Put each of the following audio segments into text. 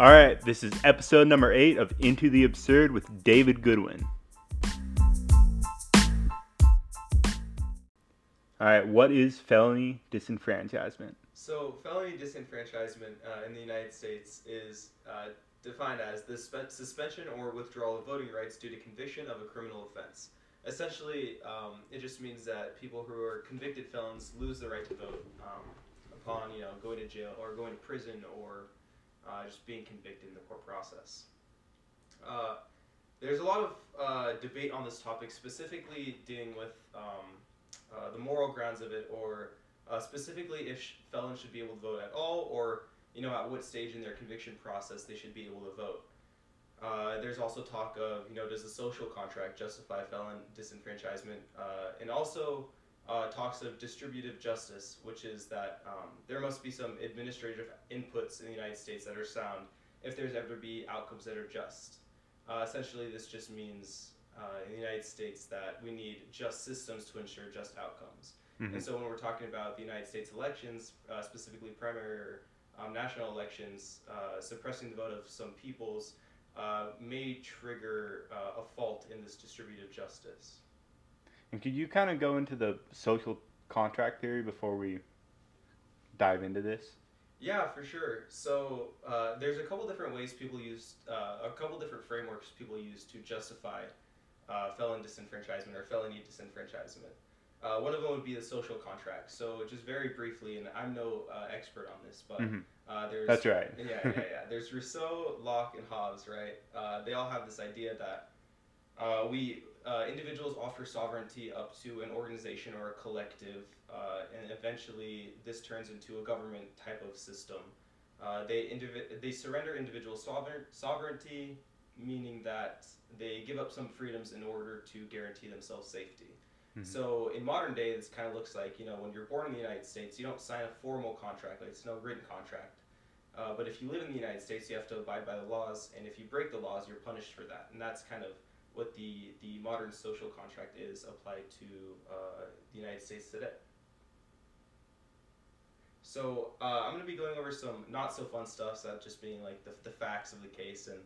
All right, this is episode number eight of Into the Absurd with David Goodwin. All right, what is felony disenfranchisement? So, felony disenfranchisement uh, in the United States is uh, defined as the spe- suspension or withdrawal of voting rights due to conviction of a criminal offense. Essentially, um, it just means that people who are convicted felons lose the right to vote um, upon, you know, going to jail or going to prison or uh, just being convicted in the court process. Uh, there's a lot of uh, debate on this topic, specifically dealing with um, uh, the moral grounds of it, or uh, specifically if felons should be able to vote at all, or you know at what stage in their conviction process they should be able to vote. Uh, there's also talk of you know does the social contract justify felon disenfranchisement, and also uh, talks of distributive justice, which is that um, there must be some administrative inputs in the United States that are sound if there's ever to be outcomes that are just. Uh, essentially, this just means uh, in the United States that we need just systems to ensure just outcomes. Mhm. And so when we're talking about the United States elections, uh, specifically primary or um, national elections, uh, suppressing the vote of some peoples uh, may trigger uh, a fault in this distributive justice. And could you kind of go into the social contract theory before we dive into this? Yeah, for sure. So uh, there's a couple different ways people use, uh, a couple different frameworks people use to justify uh, felon disenfranchisement or felony disenfranchisement. Uh, one of them would be the social contract. So just very briefly, and I'm no uh, expert on this, but Mhm. uh, there's That's right. yeah, yeah, yeah. There's Rousseau, Locke, and Hobbes, right? Uh, they all have this idea that uh, we uh, individuals offer sovereignty up to an organization or a collective, uh, and eventually this turns into a government type of system. Uh, they indivi- they surrender individual sovereign- sovereignty, meaning that they give up some freedoms in order to guarantee themselves safety. Mhm. So in modern day, this kind of looks like you know when you're born in the United States, you don't sign a formal contract, like it's no written contract. Uh, but if you live in the United States, you have to abide by the laws, and if you break the laws, you're punished for that. And that's kind of what the, the modern social contract is applied to uh, the United States today. So uh, I'm going to be going over some not so fun stuff, so that just being like the, the facts of the case and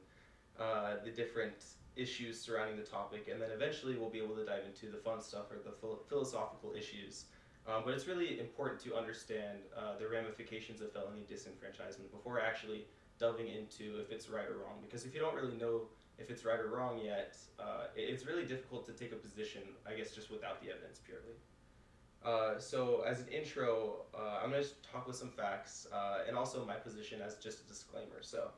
uh, the different issues surrounding the topic, and then eventually we'll be able to dive into the fun stuff or the phil- philosophical issues. Um, but it's really important to understand uh, the ramifications of felony disenfranchisement before actually delving into if it's right or wrong. Because if you don't really know if it's right or wrong yet, uh, it's really difficult to take a position, I guess, just without the evidence purely. Uh, so, as an intro, uh, I'm going to talk with some facts uh, and also my position as just a disclaimer. So,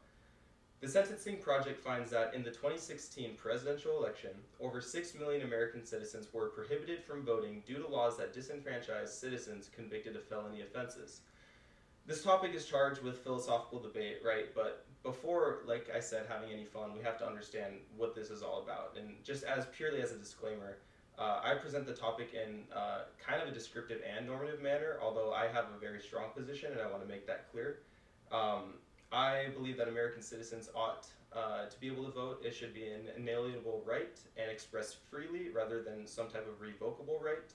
the Sentencing Project finds that in the 2016 presidential election, over 6 million American citizens were prohibited from voting due to laws that disenfranchised citizens convicted of felony offenses. This topic is charged with philosophical debate, right? But before, like I said, having any fun, we have to understand what this is all about. And just as purely as a disclaimer, uh, I present the topic in uh, kind of a descriptive and normative manner, although I have a very strong position and I want to make that clear. Um, I believe that American citizens ought uh, to be able to vote. It should be an inalienable right and expressed freely rather than some type of revocable right.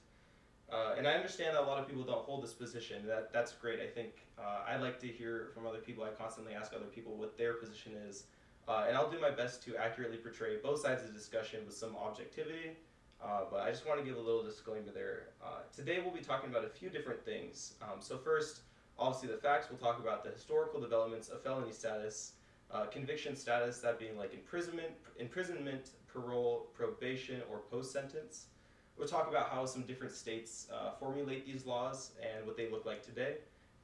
Uh, and I understand that a lot of people don't hold this position. That that's great. I think uh, I like to hear from other people. I constantly ask other people what their position is, uh, and I'll do my best to accurately portray both sides of the discussion with some objectivity. Uh, but I just want to give a little disclaimer there. Uh, today we'll be talking about a few different things. Um, so first, obviously the facts. We'll talk about the historical developments of felony status, uh, conviction status, that being like imprisonment, imprisonment, parole, probation, or post sentence. We'll talk about how some different states uh, formulate these laws and what they look like today.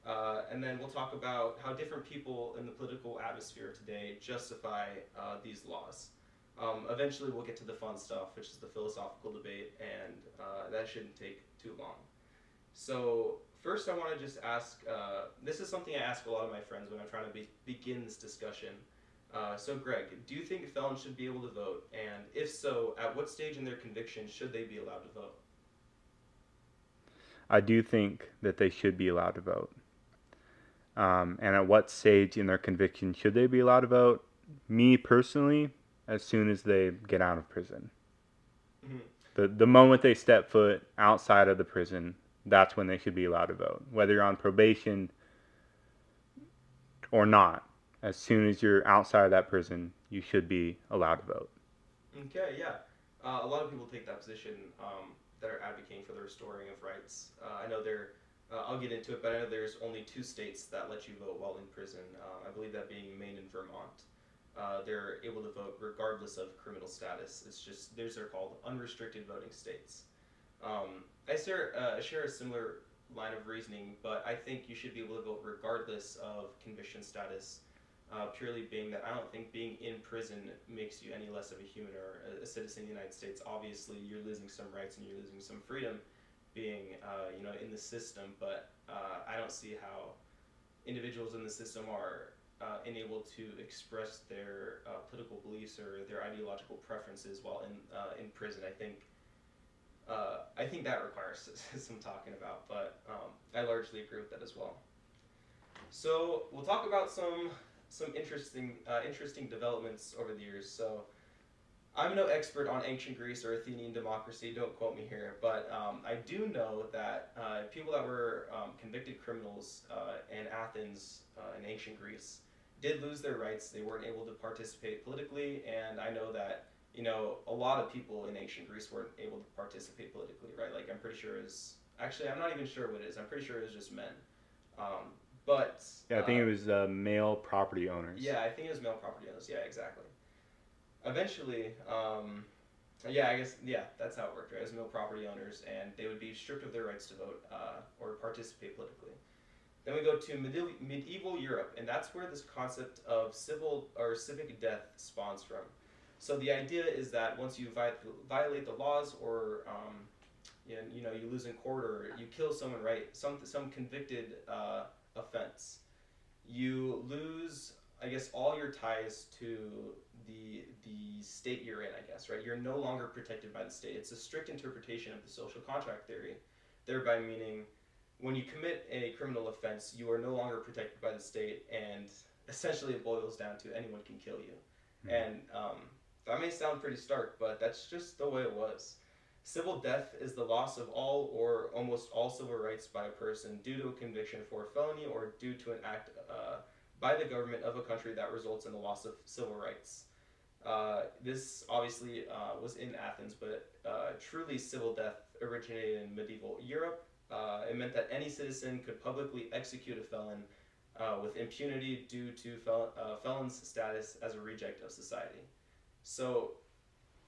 Uh, and then we'll talk about how different people in the political atmosphere today justify uh, these laws. Um, eventually, we'll get to the fun stuff, which is the philosophical debate, and uh, that shouldn't take too long. So, first, I want to just ask uh, this is something I ask a lot of my friends when I'm trying to be- begin this discussion. Uh, so, Greg, do you think felons should be able to vote? And if so, at what stage in their conviction should they be allowed to vote? I do think that they should be allowed to vote. Um, and at what stage in their conviction should they be allowed to vote? Me personally, as soon as they get out of prison. Mhm. The, the moment they step foot outside of the prison, that's when they should be allowed to vote. Whether you're on probation or not, as soon as you're outside of that prison, you should be allowed to vote. Okay, yeah. Uh, a lot of people take that position um, that are advocating for the restoring of rights. Uh, I know there, uh, I'll get into it, but I know there's only two states that let you vote while in prison. Um, I believe that being Maine and Vermont. Uh, they're able to vote regardless of criminal status. It's just, these are called unrestricted voting states. Um, I share, uh, share a similar line of reasoning, but I think you should be able to vote regardless of conviction status uh, purely being that I don't think being in prison makes you any less of a human or a, a, citizen of the United States. Obviously, you're losing some rights and you're losing some freedom being, uh, you know, in the system. But uh, I don't see how individuals in the system are uh, enabled to express their uh, political beliefs or their ideological preferences while in uh, in prison. I think. I think that requires some talking about, but um, I largely agree with that as well. So we'll talk about some some interesting uh, interesting developments over the years. So I'm no expert on ancient Greece or Athenian democracy. Don't quote me here, but um, I do know that uh, people that were um, convicted criminals uh, in Athens uh, in ancient Greece did lose their rights. They weren't able to participate politically, and I know that you know a lot of people in ancient Greece weren't able to participate politically, right? Like I'm pretty sure is actually I'm not even sure what it is. I'm pretty sure it was just men. Um, but yeah, I think uh, it was uh, male property owners. Yeah, I think it was male property owners. Yeah, exactly. Eventually, um, yeah, I guess yeah, that's how it worked. Right, as male property owners, and they would be stripped of their rights to vote uh, or participate politically. Then we go to medieval, medieval Europe, and that's where this concept of civil or civic death spawns from. So the idea is that once you vi- violate the laws or um, you, know, you know you lose in court or you kill someone, right? Some some convicted uh, offense, you lose, I guess, all your ties to the the state you're in. I guess right. You're no longer protected by the state. It's a strict interpretation of the social contract theory, thereby meaning when you commit a criminal offense, you are no longer protected by the state, and essentially it boils down to anyone can kill you. Mm-hmm. And um, that may sound pretty stark, but that's just the way it was. Civil death is the loss of all or almost all civil rights by a person due to a conviction for a felony or due to an act uh, by the government of a country that results in the loss of civil rights. Uh, this obviously uh, was in Athens, but uh, truly civil death originated in medieval Europe. Uh, it meant that any citizen could publicly execute a felon uh, with impunity due to fel- felon's status as a reject of society. So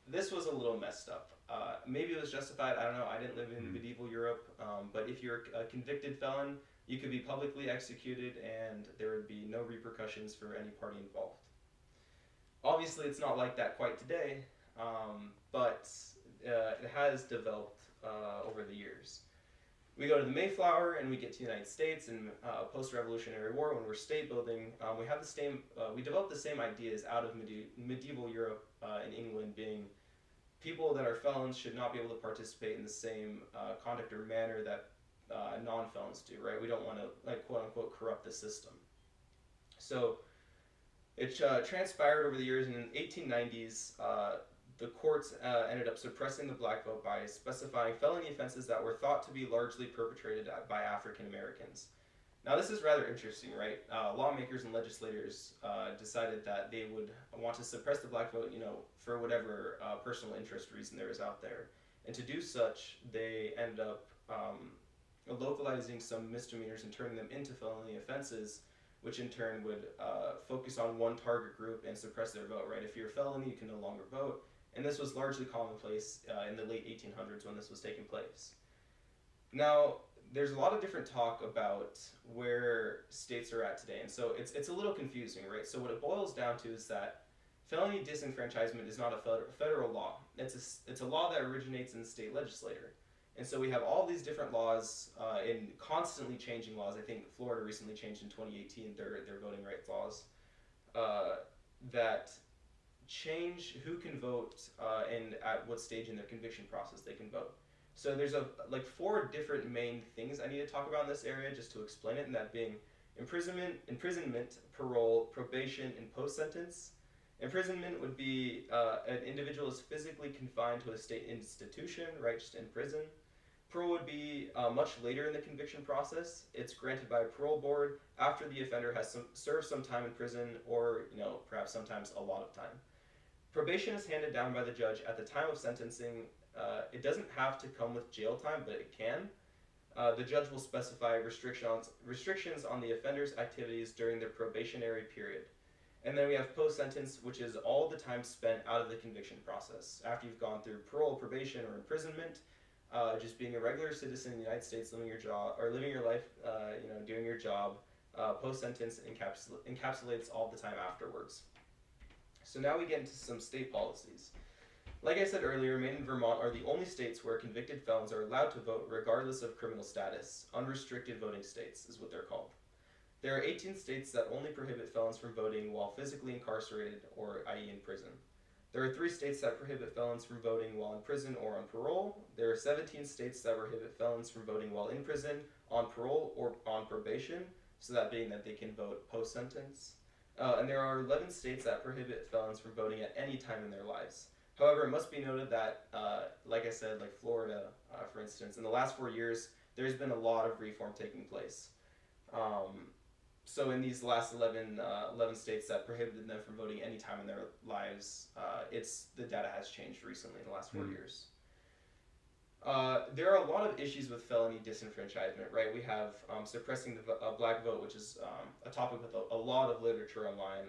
this was a little messed up. Uh, maybe it was justified. I don't know. I didn't live in mm. medieval Europe, um, but if you're a convicted felon, you could be publicly executed, and there would be no repercussions for any party involved. Obviously, it's not like that quite today, um, but uh, it has developed uh, over the years. We go to the Mayflower and we get to the United States and uh, post-Revolutionary War when we're state building. Um, we have the same. Uh, we developed the same ideas out of medi- medieval Europe uh, in England, being people that are felons should not be able to participate in the same uh, conduct or manner that uh, non-felons do, right? We don't want to, like, quote unquote, corrupt the system. So it uh, transpired over the years, and in the 1890s, uh, the courts uh, ended up suppressing the black vote by specifying felony offenses that were thought to be largely perpetrated by African Americans. Now, this is rather interesting, right? Uh, lawmakers and legislators uh, decided that they would want to suppress the black vote, you know, for whatever uh, personal interest reason there is out there. And to do such, they end up um, localizing some misdemeanors and turning them into felony offenses, which in turn would uh, focus on one target group and suppress their vote, right? If you're a felony, you can no longer vote. And this was largely commonplace uh, in the late 1800s when this was taking place. Now, there's a lot of different talk about where states are at today, and so it's it's a little confusing, right? So what it boils down to is that felony disenfranchisement is not a federal law. It's a, it's a law that originates in the state legislature. And so we have all these different laws uh, in constantly changing laws. I think Florida recently changed in 2018 their, their voting rights laws uh, that change who can vote uh, and at what stage in their conviction process they can vote. So there's a like four different main things I need to talk about in this area just to explain it, and that being imprisonment, imprisonment, parole, probation, and post sentence. Imprisonment would be uh, an individual is physically confined to a state institution, right, just in prison. Parole would be uh, much later in the conviction process. It's granted by a parole board after the offender has some, served some time in prison or, you know, perhaps sometimes a lot of time. Probation is handed down by the judge at the time of sentencing. Uh, it doesn't have to come with jail time, but it can. Uh, the judge will specify restrictions restrictions on the offender's activities during the probationary period. And then we have post sentence, which is all the time spent out of the conviction process. After you've gone through parole, probation, or imprisonment, uh, just being a regular citizen in the United States, living your job or living your life, uh, you know, doing your job. Uh, post sentence encapsul- encapsulates all the time afterwards. So now we get into some state policies. Like I said earlier, Maine and Vermont are the only states where convicted felons are allowed to vote regardless of criminal status. Unrestricted voting states is what they're called. There are 18 states that only prohibit felons from voting while physically incarcerated or i.e. in prison. There are three states that prohibit felons from voting while in prison or on parole. There are 17 states that prohibit felons from voting while in prison, on parole, or on probation, so that being that they can vote post sentence. Uh, and there are 11 states that prohibit felons from voting at any time in their lives. However, it must be noted that, uh, like I said, like Florida, uh, for instance, in the last four years, there's been a lot of reform taking place. Um, so in these last 11, uh, 11 states that prohibited them from voting any time in their lives, uh, it's the data has changed recently in the last four Mm. years. Uh, there are a lot of issues with felony disenfranchisement, right? We have um, suppressing the uh, black vote, which is um, a topic with a, a lot of literature online.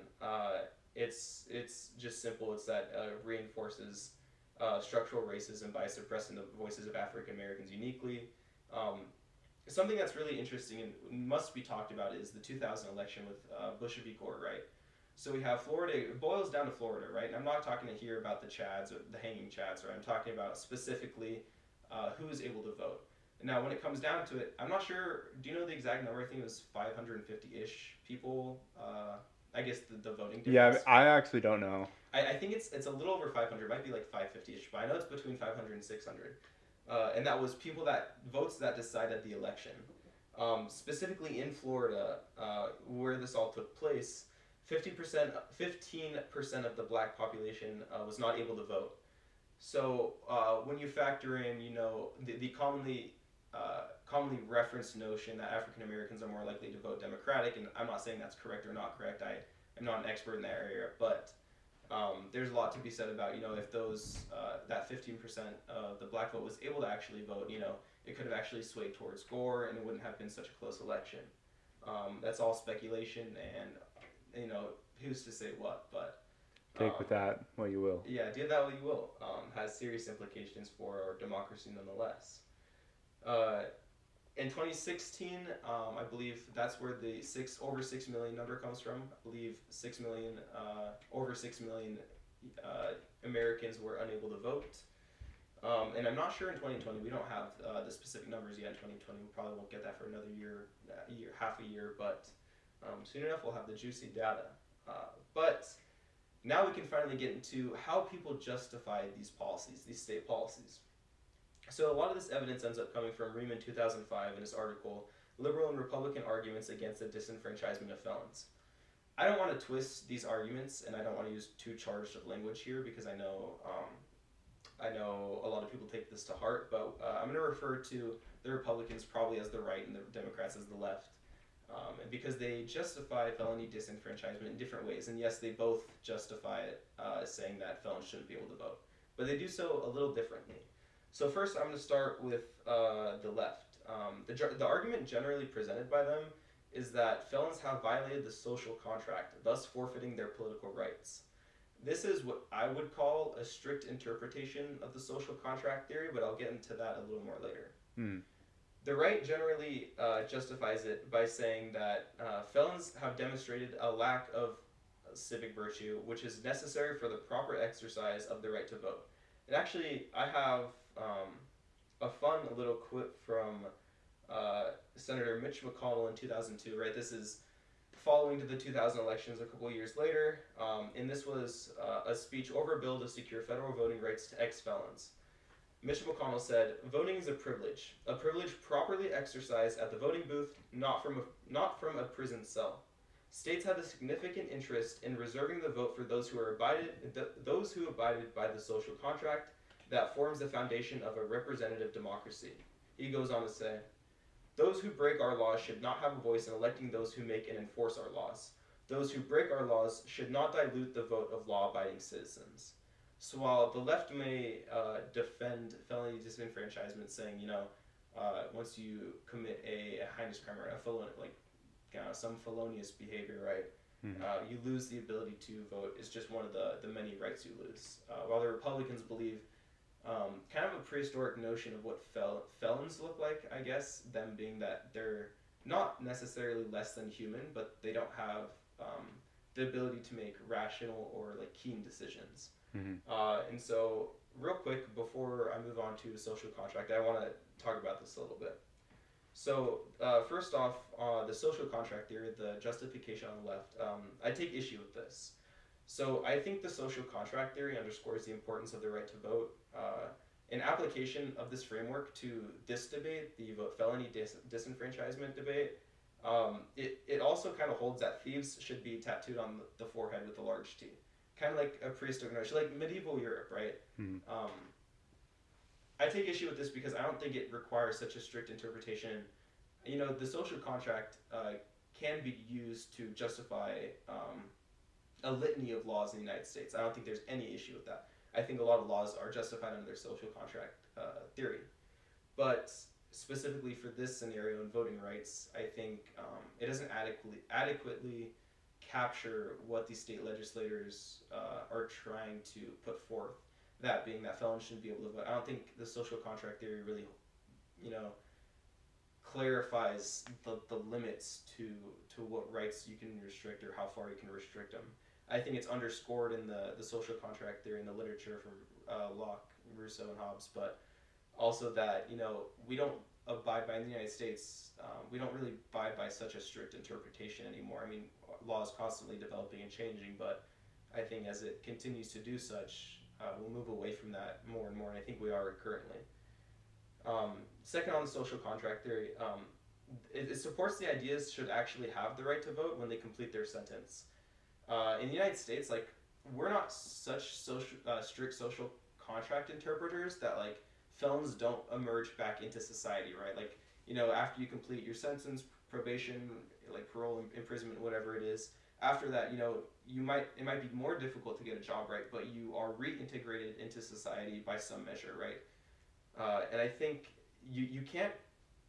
It's it's just simple. It's that uh, reinforces uh, structural racism by suppressing the voices of African Americans uniquely. Um, something that's really interesting and must be talked about is the 2000 election with uh, Bush v. Gore, right? So we have Florida. It boils down to Florida, right? And I'm not talking to here about the Chads or the hanging Chads, right? I'm talking about specifically uh, who is able to vote. Now, when it comes down to it, I'm not sure. Do you know the exact number? I think it was 550-ish people. Uh, I guess the, the voting Yeah. I actually don't know. I, I think it's it's a little over 500. It might be like 550ish, but I know it's between 500 and 600. Uh, and that was people that votes that decided the election. Um, specifically in Florida, uh, where this all took place, 50%, 15% of the black population uh, was not able to vote. So uh, when you factor in, you know, the, the commonly uh, commonly referenced notion that African Americans are more likely to vote Democratic, and I'm not saying that's correct or not correct. I am not an expert in that area, but um, there's a lot to be said about you know if those uh, that 15% of the black vote was able to actually vote, you know, it could have actually swayed towards Gore, and it wouldn't have been such a close election. Um, that's all speculation, and you know who's to say what, but. Take um, with that what you will. yeah, do that what you will. Um, has serious implications for our democracy nonetheless. Uh, in 2016, um, I believe that's where the six over six million number comes from. I believe six million, uh, over six million uh, Americans were unable to vote. Um, and I'm not sure in 2020. We don't have uh, the specific numbers yet. In 2020, we probably won't get that for another year, year, half a year. But um, soon enough, we'll have the juicy data. Uh, but now we can finally get into how people justify these policies, these state policies. So a lot of this evidence ends up coming from Reiman 2005 in his article, Liberal and Republican Arguments Against the Disenfranchisement of Felons. I don't want to twist these arguments, and I don't want to use too charged of language here because I know um, I know a lot of people take this to heart. But uh, I'm going to refer to the Republicans probably as the right and the Democrats as the left, um, because they justify felony disenfranchisement in different ways. And yes, they both justify it, uh, saying that felons shouldn't be able to vote, but they do so a little differently. So first, I'm going to start with uh, the left. Um, the, the argument generally presented by them is that felons have violated the social contract, thus forfeiting their political rights. This is what I would call a strict interpretation of the social contract theory, but I'll get into that a little more later. Hmm. The right generally uh, justifies it by saying that uh, felons have demonstrated a lack of civic virtue, which is necessary for the proper exercise of the right to vote. And actually, I have um, a fun little quip from uh, Senator Mitch McConnell in 2002. Right, this is following to the 2000 elections a couple years later, um, and this was uh, a speech over a bill to secure federal voting rights to ex-felons. Mitch McConnell said, "Voting is a privilege, a privilege properly exercised at the voting booth, not from a, not from a prison cell. States have a significant interest in reserving the vote for those who are abided, th- those who abided by the social contract that forms the foundation of a representative democracy. he goes on to say, "Those who break our laws should not have a voice in electing those who make and enforce our laws. Those who break our laws should not dilute the vote of law-abiding citizens." So while the left may uh, defend felony disenfranchisement, saying you know uh, once you commit a, a heinous crime or a felon, like uh, some felonious behavior, right? Mhm. Uh, you lose the ability to vote. Is just one of the, the many rights you lose. Uh, while the Republicans believe um, kind of a prehistoric notion of what fel- felons look like, I guess, them being that they're not necessarily less than human, but they don't have um, the ability to make rational or like keen decisions. Mhm. Uh, and so, real quick, before I move on to the social contract, I want to talk about this a little bit. So, uh, first off, uh, the social contract theory, the justification on the left, um, I take issue with this. So, I think the social contract theory underscores the importance of the right to vote. Uh, an application of this framework to this debate, the vote felony dis- disenfranchisement debate, um, it, it also kind of holds that thieves should be tattooed on the, forehead with a large T. Kind of like a prehistoric notion, like medieval Europe, right? Mhm. Um, I take issue with this because I don't think it requires such a strict interpretation. You know, the social contract uh, can be used to justify um, a litany of laws in the United States. I don't think there's any issue with that. I think a lot of laws are justified under their social contract uh, theory. But specifically for this scenario in voting rights, I think um, it doesn't adequately adequately capture what these state legislators uh, are trying to put forth. That being that felons shouldn't be able to vote. I don't think the social contract theory really, you know, clarifies the, the limits to to what rights you can restrict or how far you can restrict them. I think it's underscored in the, the social contract theory in the literature from uh, Locke, Rousseau, and Hobbes, but also that you know we don't abide by in the United States. Um, we don't really abide by such a strict interpretation anymore. I mean, law is constantly developing and changing, but I think as it continues to do such, uh, we'll move away from that more and more, and I think we are currently. Um, second, on the social contract theory, um, it, it supports the ideas should actually have the right to vote when they complete their sentence. Uh, in the United States, like we're not such social uh, strict social contract interpreters that like felons don't emerge back into society, right? Like you know, after you complete your sentence, probation, like parole, imprisonment, whatever it is, after that, you know, you might it might be more difficult to get a job, right? But you are reintegrated into society by some measure, right? Uh, and I think you you can't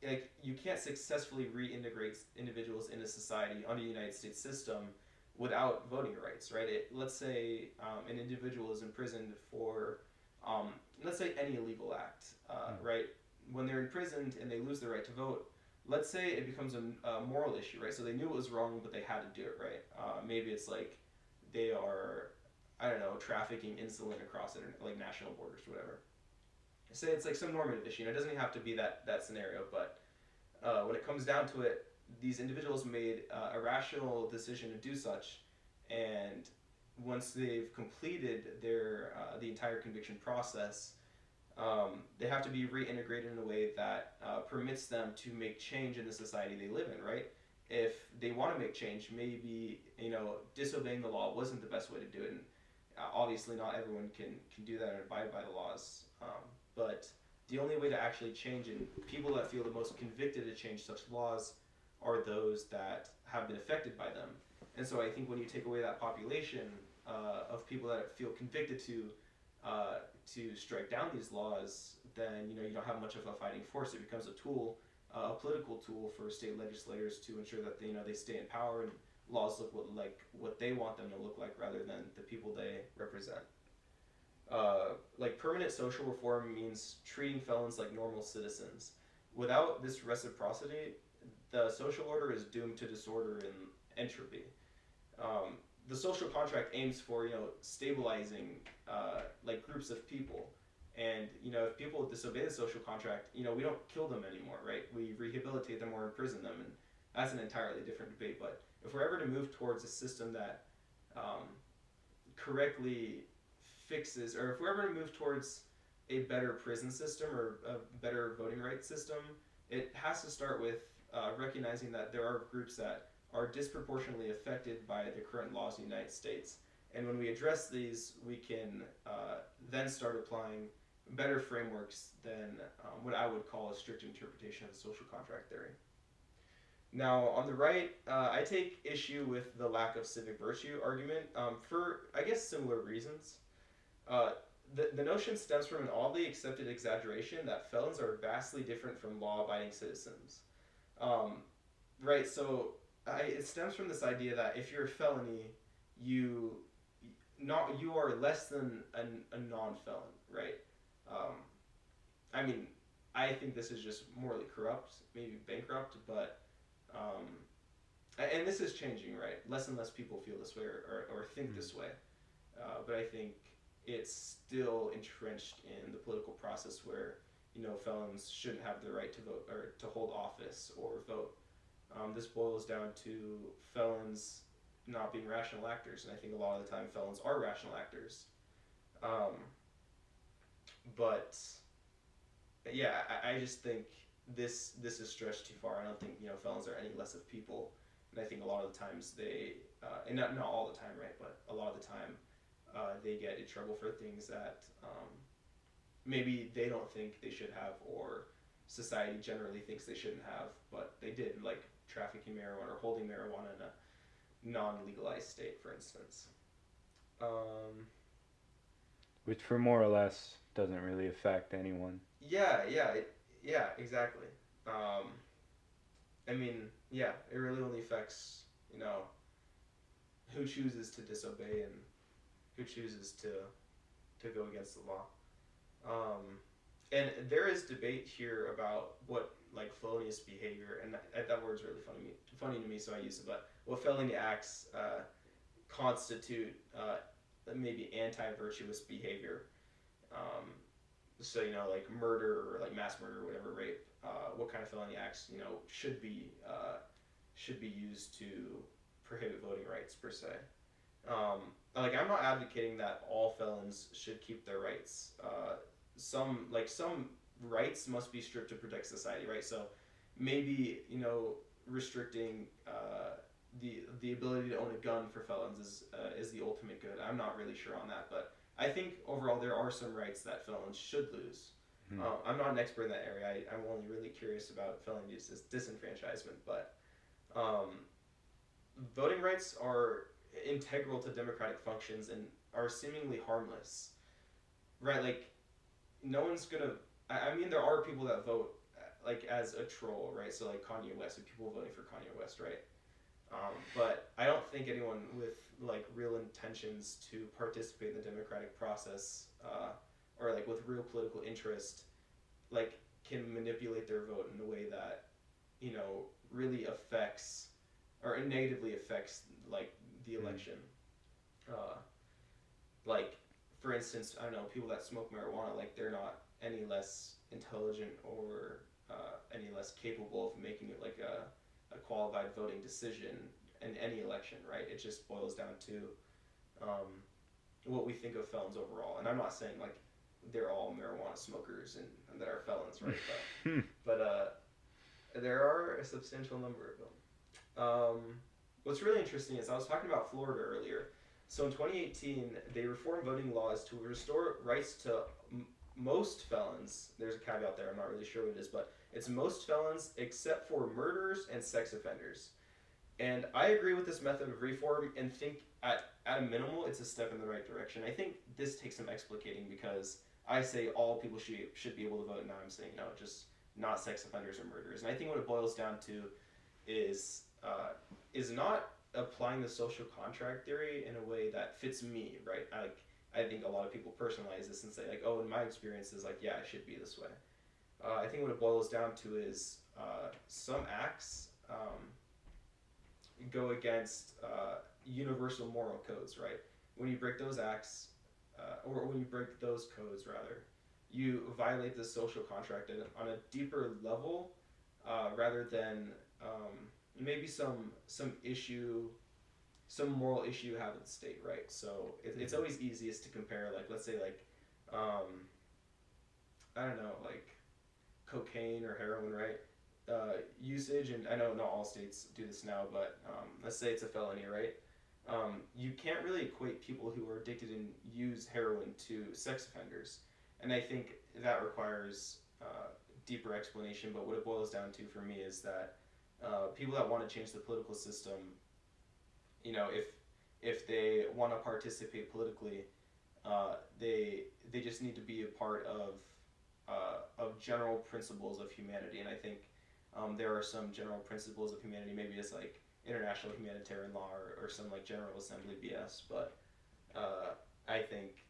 like you can't successfully reintegrate individuals into society under the United States system without voting rights, right? It, let's say um, an individual is imprisoned for um, let's say any illegal act, uh, Mm. right? When they're imprisoned and they lose their right to vote, let's say it becomes a, a moral issue, right? So they knew it was wrong, but they had to do it, right? Uh, maybe it's like they are, I don't know, trafficking insulin across like national borders, or whatever. Say it's like some normative issue. And it doesn't have to be that that scenario, but uh, when it comes down to it, these individuals made uh, a rational decision to do such, and once they've completed their uh, the entire conviction process, um, they have to be reintegrated in a way that uh, permits them to make change in the society they live in. Right? If they want to make change, maybe you know disobeying the law wasn't the best way to do it. And uh, obviously, not everyone can can do that and abide by the laws. Um, but the only way to actually change and people that feel the most convicted to change such laws are those that have been affected by them. And so I think when you take away that population uh, of people that feel convicted to uh, to strike down these laws, then you know you don't have much of a fighting force. It becomes a tool, uh, a political tool for state legislators to ensure that they, you know they stay in power and laws look what, like what they want them to look like rather than the people they represent. Uh, like permanent social reform means treating felons like normal citizens. Without this reciprocity, the social order is doomed to disorder and entropy. Um, the social contract aims for you know stabilizing uh, like groups of people, and you know if people disobey the social contract, you know we don't kill them anymore, right? We rehabilitate them or imprison them, and that's an entirely different debate. But if we're ever to move towards a system that um, correctly fixes, or if we're ever to move towards a better prison system or a better voting rights system, it has to start with uh, recognizing that there are groups that are disproportionately affected by the current laws in the United States. And when we address these, we can uh, then start applying better frameworks than um, what I would call a strict interpretation of the social contract theory. Now, on the right, uh, I take issue with the lack of civic virtue argument um, for, I guess, similar reasons. Uh, the, the notion stems from an oddly accepted exaggeration that felons are vastly different from law abiding citizens. Um, right, so I, it stems from this idea that if you're a felony, you not you are less than a, a non-felon, right? Um, I mean, I think this is just morally corrupt, maybe bankrupt, but um, and this is changing, right? Less and less people feel this way or, or, or think mm-hmm. this way. Uh, but I think it's still entrenched in the political process where you know felons shouldn't have the right to vote or to hold office or vote. Um, this boils down to felons not being rational actors, and I think a lot of the time felons are rational actors. Um, but yeah, I, I just think this this is stretched too far. I don't think you know felons are any less of people, and I think a lot of the times they, uh, and not not all the time, right? But a lot of the time, uh, they get in trouble for things that um, maybe they don't think they should have, or society generally thinks they shouldn't have, but they did, like trafficking marijuana or holding marijuana in a non-legalized state, for instance. Um, Which, for more or less, doesn't really affect anyone. Yeah, yeah, it, yeah, exactly. Um, I mean, yeah, it really only affects you know who chooses to disobey and who chooses to to go against the law. Um, and there is debate here about what like felonious behavior, and that, that word's really funny funny to me, so I use it. But what felony acts uh, constitute uh, maybe anti-virtuous behavior. Um, so you know, like murder or like mass murder, or whatever, rape. Uh, what kind of felony acts you know should be uh, should be used to prohibit voting rights per se. Um, like I'm not advocating that all felons should keep their rights. Uh, some like some rights must be stripped to protect society, right? So maybe you know restricting uh, the the ability to own a gun for felons is uh, is the ultimate good. I'm not really sure on that, but I think overall there are some rights that felons should lose. Hmm. Uh, I'm not an expert in that area. I, am only really curious about felon dis- disenfranchisement, but um, voting rights are integral to democratic functions and are seemingly harmless, right? Like, no one's gonna. I, I mean, there are people that vote like as a troll, right? So like Kanye West, and people voting for Kanye West, right? Um, but I don't think anyone with like real intentions to participate in the democratic process uh, or like with real political interest, like can manipulate their vote in a way that you know really affects or negatively affects like the hmm. election. Uh, like, for instance, I don't know, people that smoke marijuana, like, they're not any less intelligent or uh, any less capable of making it like a, a qualified voting decision in any election, right? It just boils down to um, what we think of felons overall. And I'm not saying like they're all marijuana smokers and, and that are felons, right? But, but uh, there are a substantial number of them. Um, what's really interesting is I was talking about Florida earlier. So in 2018, they reformed voting laws to restore rights to m- most felons. There's a caveat there. I'm not really sure what it is, but it's most felons except for murderers and sex offenders. And I agree with this method of reform and think at, at a minimal it's a step in the right direction. I think this takes some explicating because I say all people should, should be able to vote, and now I'm saying no, just not sex offenders or murderers. And I think what it boils down to is uh, is not applying the social contract theory in a way that fits me, right? I, like I think a lot of people personalize this and say like, oh, in my experience is like, yeah, it should be this way. Uh, I think what it boils down to is uh, some acts um, go against uh, universal moral codes, right? When you break those acts, uh, or when you break those codes, rather, you violate the social contract on a deeper level uh, rather than um, maybe some some issue some moral issue you have in the state right so it, it's mm-hmm. always easiest to compare like let's say like um, i don't know like cocaine or heroin right uh, usage and i know not all states do this now but um, let's say it's a felony right um, you can't really equate people who are addicted and use heroin to sex offenders and I think that requires uh, deeper explanation. But what it boils down to for me is that uh, people that want to change the political system, you know, if if they want to participate politically, uh, they they just need to be a part of uh, of general principles of humanity, and I think um, there are some general principles of humanity. Maybe it's like international humanitarian law or, or some like General Assembly BS, but uh, I think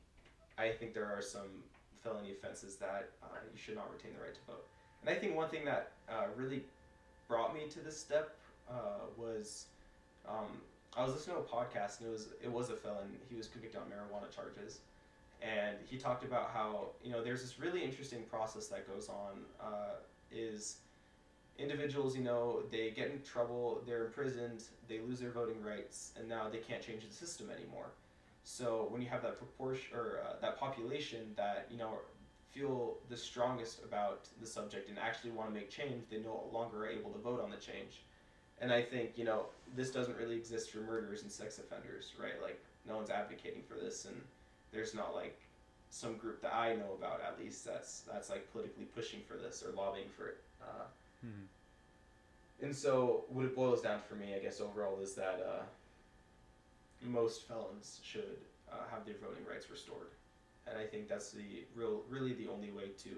I think there are some felony offenses that uh, you should not retain the right to vote. And I think one thing that uh, really brought me to this step uh, was um, I was listening to a podcast and it was it was a felon. He was convicted on marijuana charges, and he talked about how you know there's this really interesting process that goes on. Uh, is individuals you know they get in trouble, they're imprisoned, they lose their voting rights, and now they can't change the system anymore. So when you have that proportion or uh, that population that you know feel the strongest about the subject and actually want to make change, they no longer are able to vote on the change. And I think you know this doesn't really exist for murderers and sex offenders, right? Like no one's advocating for this, and there's not like some group that I know about at least that's that's like politically pushing for this or lobbying for it. Uh, Mhm. And so what it boils down for me, I guess overall, is that uh, most felons should uh, have their voting rights restored, and I think that's the real, really the only way to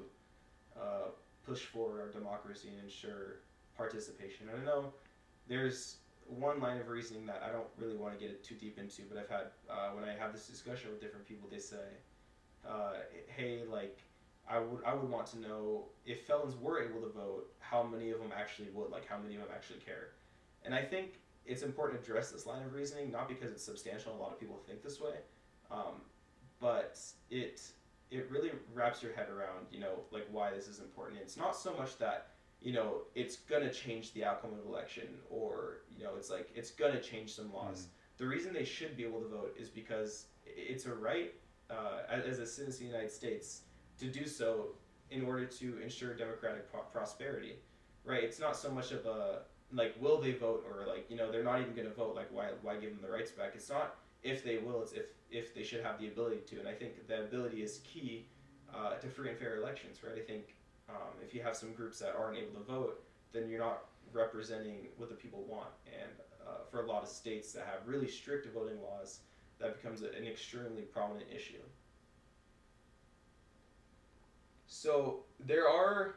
uh, push forward our democracy and ensure participation. And I know there's one line of reasoning that I don't really want to get too deep into, but I've had uh, when I have this discussion with different people, they say, uh, "Hey, like." I would I would want to know if felons were able to vote, how many of them actually would, like how many of them actually care. And I think it's important to address this line of reasoning, not because it's substantial. A lot of people think this way, um, but it it really wraps your head around, you know, like why this is important. It's not so much that you know it's gonna change the outcome of the election, or you know, it's like it's gonna change some laws. The reason they should be able to vote is because it's a right uh, as a citizen of the United States to do so in order to ensure democratic pro- prosperity, right? It's not so much of a like will they vote or like you know they're not even going to vote like why why give them the rights back? It's not if they will, it's if if they should have the ability to, and I think the ability is key uh, to free and fair elections, right? I think um, if you have some groups that aren't able to vote, then you're not representing what the people want, and uh, for a lot of states that have really strict voting laws, that becomes a, an extremely prominent issue. So there are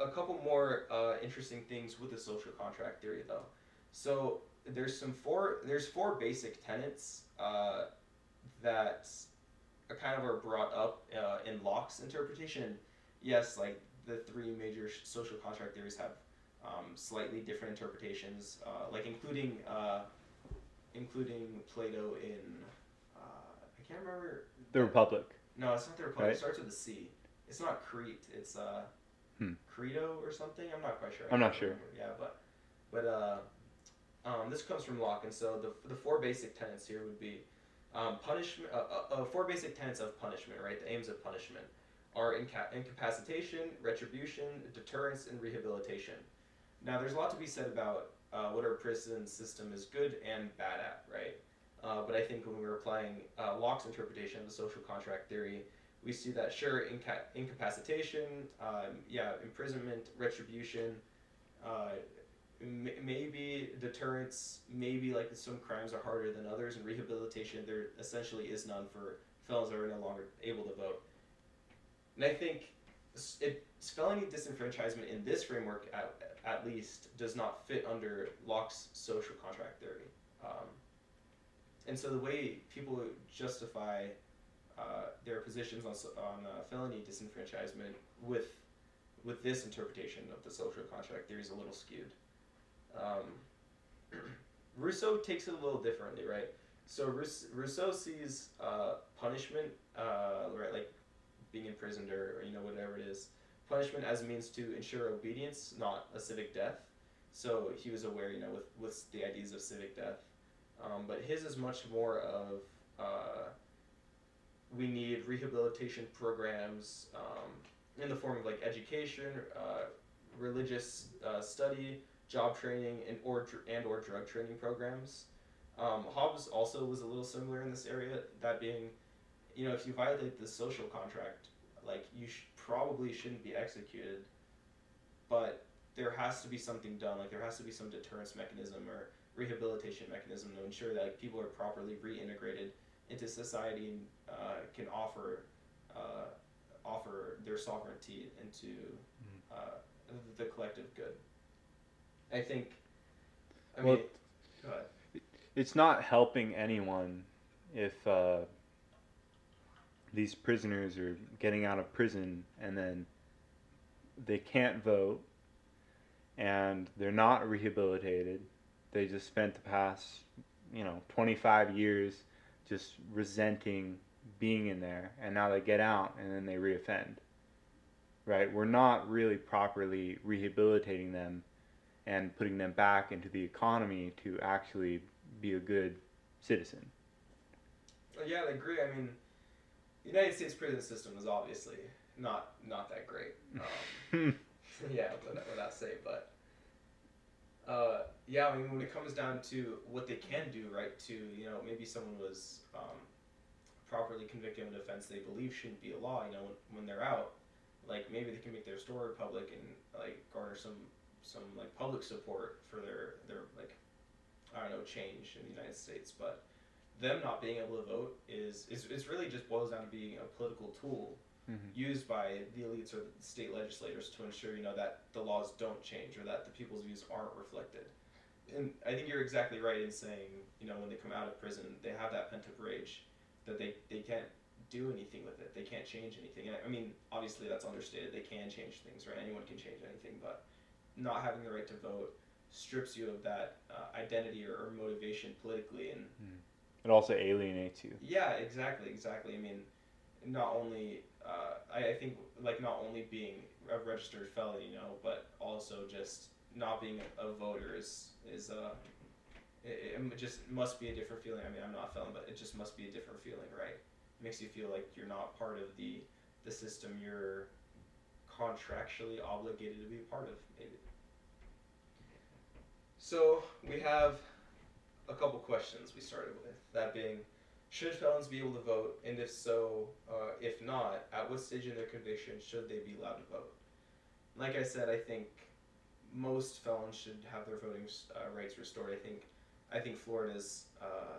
a couple more uh, interesting things with the social contract theory, though. So there's some four there's four basic tenets uh, that are kind of are brought up uh, in Locke's interpretation. Yes, like the three major sh- social contract theories have um, slightly different interpretations, uh, like including uh, including Plato in uh, I can't remember. The Republic. No, it's not the Republic. Right. It starts with a C. It's not Crete. It's uh, Hmm. Credo or something. I'm not quite sure. I I'm not can't sure. Yeah, but but uh, um, this comes from Locke, and so the the four basic tenets here would be um, punishment. Uh, uh, uh, four basic tenets of punishment, right? The aims of punishment are inca- incapacitation, retribution, deterrence, and rehabilitation. Now, there's a lot to be said about uh, what our prison system is good and bad at, right? Uh, but I think when we're applying uh, Locke's interpretation of the social contract theory, we see that sure inca- incapacitation, um, yeah, imprisonment, retribution, maybe deterrence, maybe like some crimes are harder than others, and rehabilitation there essentially is none for felons that are no longer able to vote. And I think it, felony disenfranchisement in this framework, at, at least, does not fit under Locke's social contract theory. Um, and so the way people justify uh, their positions on, on uh, felony disenfranchisement with with this interpretation of the social contract theory is a little skewed. Um, Rousseau takes it a little differently, right? So Rousseau sees uh, punishment, uh, right, like being imprisoned or, or you know whatever it is, punishment as a means to ensure obedience, not a civic death. So he was aware, you know, with with the ideas of civic death. Um, but his is much more of uh, we need rehabilitation programs um, in the form of like education, uh, religious uh, study, job training, and or and or drug training programs. Um, Hobbes also was a little similar in this area. That being, you know, if you violate the social contract, like you sh- probably shouldn't be executed, but there has to be something done. Like there has to be some deterrence mechanism or rehabilitation mechanism to ensure that like, people are properly reintegrated into society and uh, can offer uh, offer their sovereignty into uh, the collective good. I think. I Well, mean, it's not helping anyone if uh, these prisoners are getting out of prison and then they can't vote and they're not rehabilitated. They just spent the past, you know, 25 years just resenting being in there and now they get out and then they reoffend. Right? We're not really properly rehabilitating them and putting them back into the economy to actually be a good citizen. Uh, Yeah, I agree. I mean, the United States prison system is obviously not not that great. Um, yeah, without, without say, but uh, yeah, I mean, when it comes down to what they can do, right? To you know, maybe someone was um, properly convicted of an offense they believe shouldn't be a law. You know, when, when they're out, like maybe they can make their story public and like garner some some like public support for their their like I don't know change in the United States, but them not being able to vote is is it's really just boils down to being a political tool Mhm. used by the elites or the state legislators to ensure you know that the laws don't change or that the people's views aren't reflected. And I think you're exactly right in saying you know when they come out of prison they have that pent up rage that they they can't do anything with it. They can't change anything. And I, I mean obviously that's understated. They can change things, right? Anyone can change anything, but not having the right to vote strips you of that uh, identity or, or motivation politically and It also alienates you. yeah, exactly, exactly. I mean, not only uh, I, I think like not only being a registered felon, you know, but also just not being a, a voter is is uh, it, it just must be a different feeling. I mean, I'm not a felon, but it just must be a different feeling, right? It makes you feel like you're not part of the the system you're contractually obligated to be a part of, maybe. So we have a couple questions we started with. That being, should felons be able to vote, and if so, uh, if not, at what stage in their conviction should they be allowed to vote? Like I said, I think most felons should have their voting uh, rights restored. I think, I think Florida's uh,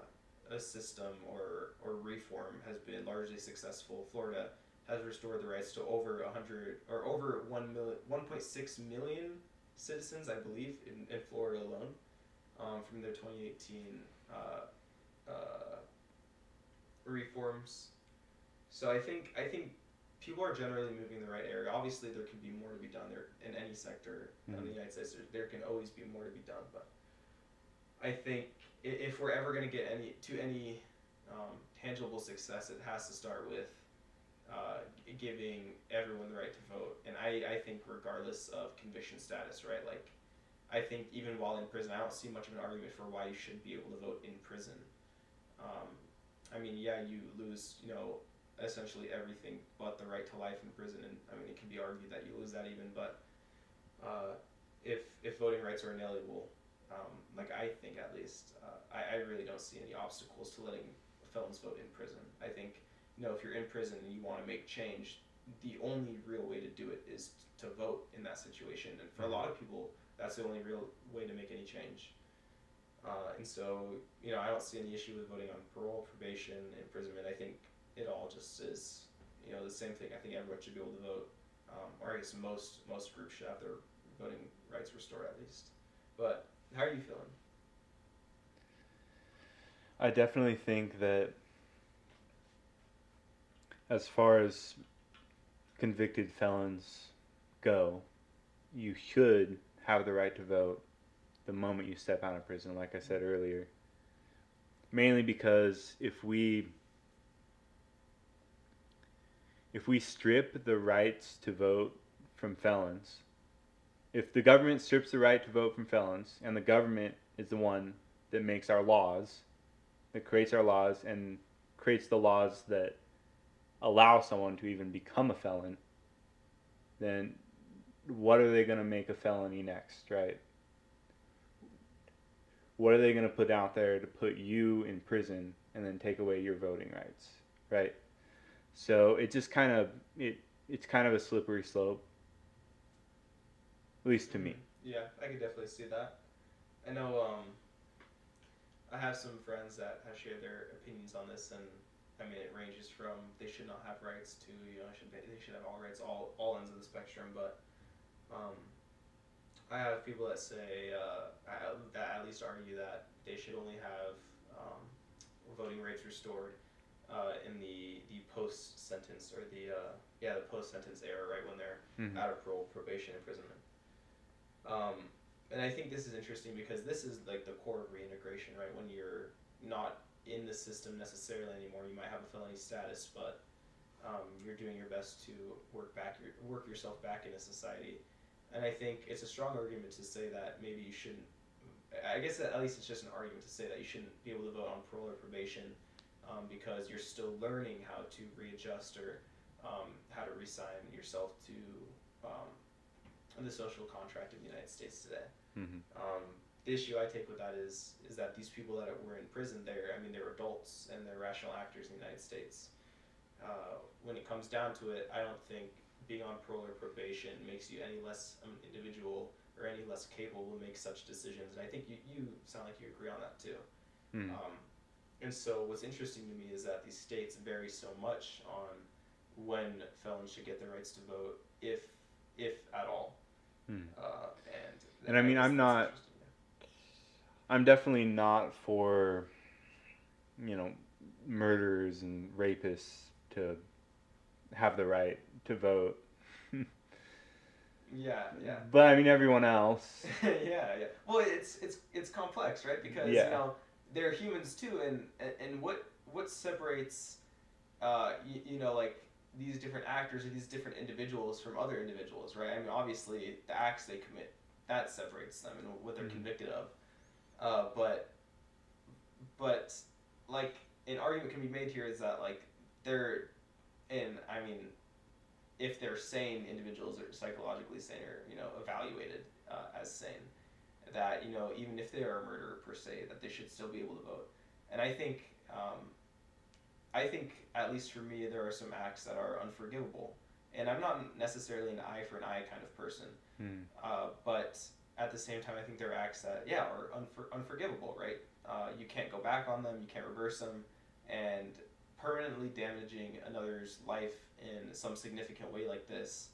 a system or or reform has been largely successful. Florida has restored the rights to over hundred or over 1.6 million citizens, I believe, in, in Florida alone, um, from their 2018 uh, uh, reforms. So I think I think people are generally moving in the right area. Obviously, there can be more to be done there in any sector of Mhm. the United States. There, there can always be more to be done, but I think if we're ever going to get any to any um, tangible success, it has to start with uh, giving everyone the right to vote. And I, I think regardless of conviction status, right? Like, I think even while in prison, I don't see much of an argument for why you should be able to vote in prison. Um, I mean, yeah, you lose, you know, essentially everything but the right to life in prison, and I mean, it can be argued that you lose that even, but uh, if if voting rights are inalienable, um, like I think at least, uh, I, I really don't see any obstacles to letting felons vote in prison. I think you know if you're in prison and you want to make change, the only real way to do it is to vote in that situation, and for a lot of people, that's the only real way to make any change. Uh, and so, you know, I don't see any issue with voting on parole, probation, imprisonment. I think it all just is, you know, the same thing. I think everyone should be able to vote, um, or I guess most most groups should have their voting rights restored at least. But how are you feeling? I definitely think that as far as convicted felons go, you should have the right to vote the moment you step out of prison, like I said earlier. Mainly because if we if we strip the rights to vote from felons, if the government strips the right to vote from felons and the government is the one that makes our laws, that creates our laws and creates the laws that allow someone to even become a felon, then what are they going to make a felony next, right? What are they going to put out there to put you in prison and then take away your voting rights, right? So it just kind of it it's kind of a slippery slope. At least to me. Yeah, I could definitely see that. I know um, I have some friends that have shared their opinions on this, and I mean it ranges from they should not have rights to you know should they should have all rights, all all ends of the spectrum. But um, I have people that say uh, that at least argue that they should only have um, voting rights restored uh, in the the post sentence or the uh, yeah the post sentence era, right when they're Mhm. out of parole, probation, imprisonment. Um, and I think this is interesting because this is like the core of reintegration, right? When you're not in the system necessarily anymore, you might have a felony status, but um, you're doing your best to work back your, work yourself back into society. And I think it's a strong argument to say that maybe you shouldn't. I guess at least it's just an argument to say that you shouldn't be able to vote on parole or probation um, because you're still learning how to readjust or um, how to resign yourself to um, the social contract of the United States today. Mhm. The issue I take with that is is that these people that were in prison, they're I mean they're adults and they're rational actors in the United States. Uh, when it comes down to it, I don't think being on parole or probation makes you any less an individual or any less capable to make such decisions. And I think you, you sound like you agree on that too. Mhm. Um, and so what's interesting to me is that these states vary so much on when felons should get the rights to vote, if if at all. Mhm. Uh, and And I mean, I'm not-. I'm definitely not for, you know, murderers and rapists to have the right to vote. Yeah, yeah. But I mean, everyone else. yeah, yeah. Well, it's it's it's complex, right? Because Yeah. you know they're humans too, and and, what what separates, uh, you, you know, like these different actors or these different individuals from other individuals, right? I mean, obviously the acts they commit that separates them and what they're Mhm. convicted of, uh, but but like an argument can be made here is that like they're, and I mean if they're sane individuals or psychologically sane or you know evaluated uh, as sane that you know even if they are a murderer per se that they should still be able to vote. And i think um, i think at least for me there are some acts that are unforgivable. And i'm not necessarily an eye for an eye kind of person. Mhm. uh, but at the same time i think there are acts that yeah are unfor- unforgivable right uh, you can't go back on them you can't reverse them and permanently damaging another's life in some significant way like this,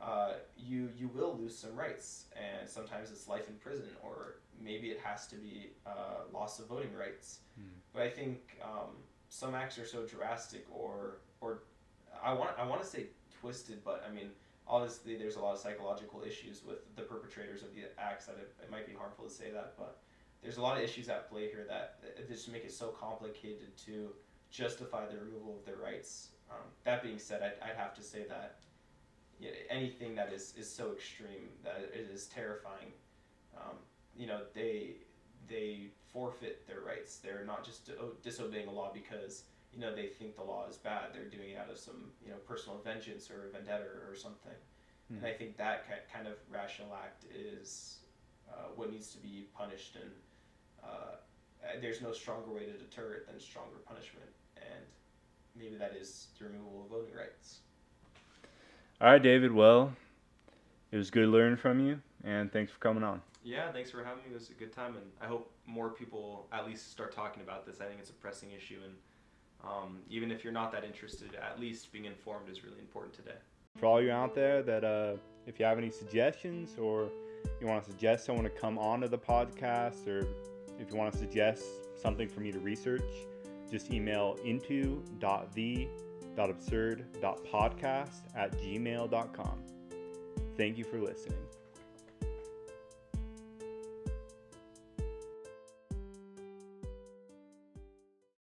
uh, you you will lose some rights, and sometimes it's life in prison, or maybe it has to be uh, loss of voting rights. Hmm. But I think um, some acts are so drastic, or or I want I want to say twisted, but I mean obviously there's a lot of psychological issues with the perpetrators of the acts that it, it might be harmful to say that, but there's a lot of issues at play here that, just make it so complicated to justify the removal of their rights. Um, that being said, I'd, I'd have to say that yeah, anything that is, is so extreme that it is terrifying. Um, you know, they they forfeit their rights. They're not just disobeying a law because you know they think the law is bad. They're doing it out of some you know personal vengeance or vendetta or something. And I think that kind of rational act is uh, what needs to be punished, and uh, uh, there's no stronger way to deter it than stronger punishment. And maybe that is the removal of voting rights. All right, David. Well, it was good learning from you, and thanks for coming on. Yeah, thanks for having me. It was a good time, and I hope more people at least start talking about this. I think it's a pressing issue, and um, even if you're not that interested, at least being informed is really important today. For all you out there that uh, if you have any suggestions or you want to suggest someone to come onto the podcast or if you want to suggest something for me to research, just email into.the.absurd.podcast at gmail.com. Thank you for listening.